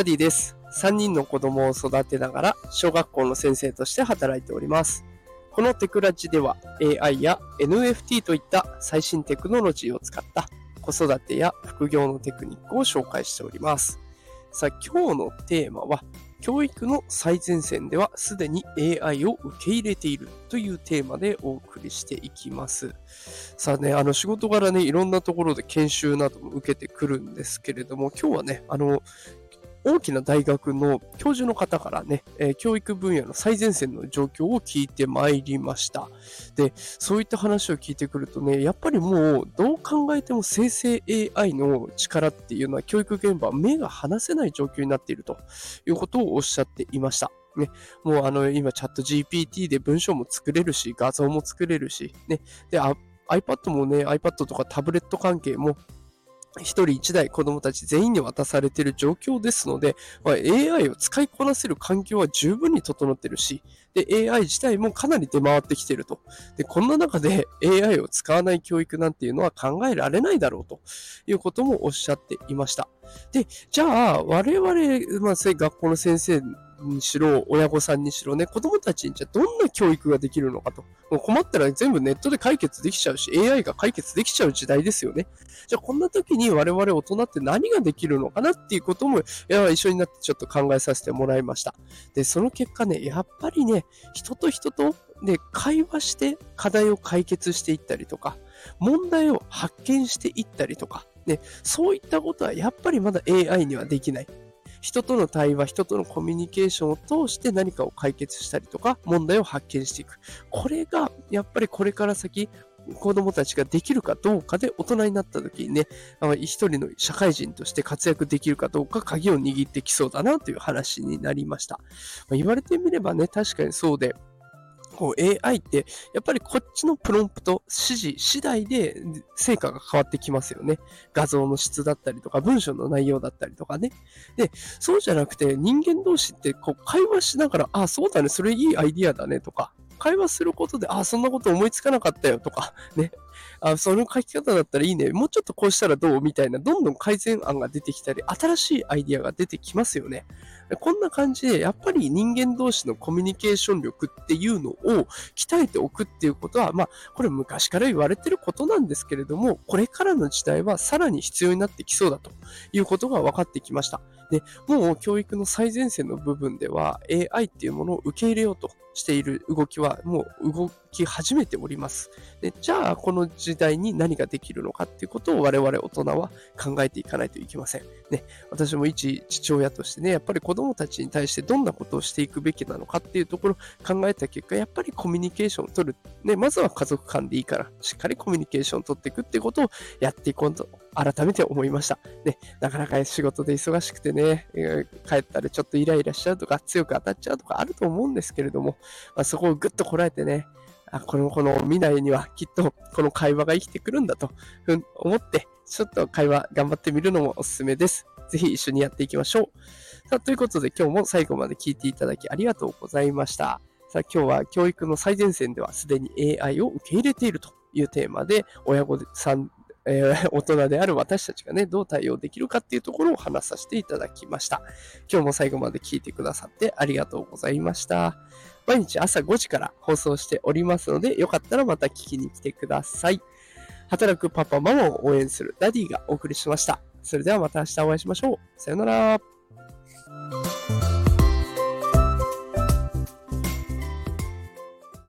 ダディです。3人の子供を育てながら小学校の先生として働いております。このテクラジでは AI や NFT といった最新テクノロジーを使った子育てや副業のテクニックを紹介しております。さあ、今日のテーマは教育の最前線ではすでに AI を受け入れているというテーマでお送りしていきます。さあね、あの仕事柄ね、いろんなところで研修なども受けてくるんですけれども、今日はね、あの、大きな大学の教授の方からね、え、教育分野の最前線の状況を聞いてまいりました。で、そういった話を聞いてくるとね、やっぱりもうどう考えても生成 AI の力っていうのは教育現場は目が離せない状況になっているということをおっしゃっていました。ね、もうあの今チャット GPT で文章も作れるし、画像も作れるし、ね、で、iPad もね、iPad とかタブレット関係も一人一台子供たち全員に渡されている状況ですので、まあ、AI を使いこなせる環境は十分に整ってるし、で、AI 自体もかなり出回ってきていると。で、こんな中で AI を使わない教育なんていうのは考えられないだろうということもおっしゃっていました。で、じゃあ、我々、まあ、学校の先生にしろ、親御さんにしろね、子供たちにじゃどんな教育ができるのかと。もう困ったら全部ネットで解決できちゃうし、AI が解決できちゃう時代ですよね。じゃあこんな時に我々大人って何ができるのかなっていうことも、いや一緒になってちょっと考えさせてもらいました。で、その結果ね、やっぱりね、人と人とで会話して課題を解決していったりとか、問題を発見していったりとか、ね、そういったことはやっぱりまだ AI にはできない。人との対話、人とのコミュニケーションを通して何かを解決したりとか、問題を発見していく。これが、やっぱりこれから先、子供たちができるかどうかで大人になった時にね、一人の社会人として活躍できるかどうか鍵を握ってきそうだなという話になりました。まあ、言われてみればね、確かにそうで、こう AI って、やっぱりこっちのプロンプト、指示次第で成果が変わってきますよね。画像の質だったりとか、文章の内容だったりとかね。で、そうじゃなくて人間同士ってこう会話しながら、あ、そうだね、それいいアイディアだねとか、会話することで、あ、そんなこと思いつかなかったよとか、ね。あ、その書き方だったらいいね。もうちょっとこうしたらどうみたいな、どんどん改善案が出てきたり、新しいアイディアが出てきますよね。こんな感じで、やっぱり人間同士のコミュニケーション力っていうのを鍛えておくっていうことは、まあ、これ昔から言われてることなんですけれども、これからの時代はさらに必要になってきそうだということが分かってきました。で、もう教育の最前線の部分では AI っていうものを受け入れようとしている動きはもう動き始めております。でじゃあ、この時代に何ができるのかっていうことを我々大人は考えていかないといけません。ね、私も一父親としてね、やっぱり子供たちに対してどんなことをしていくべきなのかっていうところを考えた結果、やっぱりコミュニケーションを取る。ね、まずは家族間でいいから、しっかりコミュニケーションを取っていくっていうことをやっていこうと改めて思いました。ね、なかなか仕事で忙しくてね、えー、帰ったらちょっとイライラしちゃうとか、強く当たっちゃうとかあると思うんですけれども、まあ、そこをぐっとこらえてね、あこの、この未来にはきっとこの会話が生きてくるんだと思って、ちょっと会話頑張ってみるのもおすすめです。ぜひ一緒にやっていきましょう。さあ、ということで今日も最後まで聞いていただきありがとうございました。さあ、今日は教育の最前線ではすでに AI を受け入れているというテーマで、親御さんえー、大人である私たちがね、どう対応できるかっていうところを話させていただきました。今日も最後まで聞いてくださってありがとうございました。毎日朝5時から放送しておりますので、よかったらまた聞きに来てください。働くパパママを応援するダディがお送りしました。それではまた明日お会いしましょう。さよなら。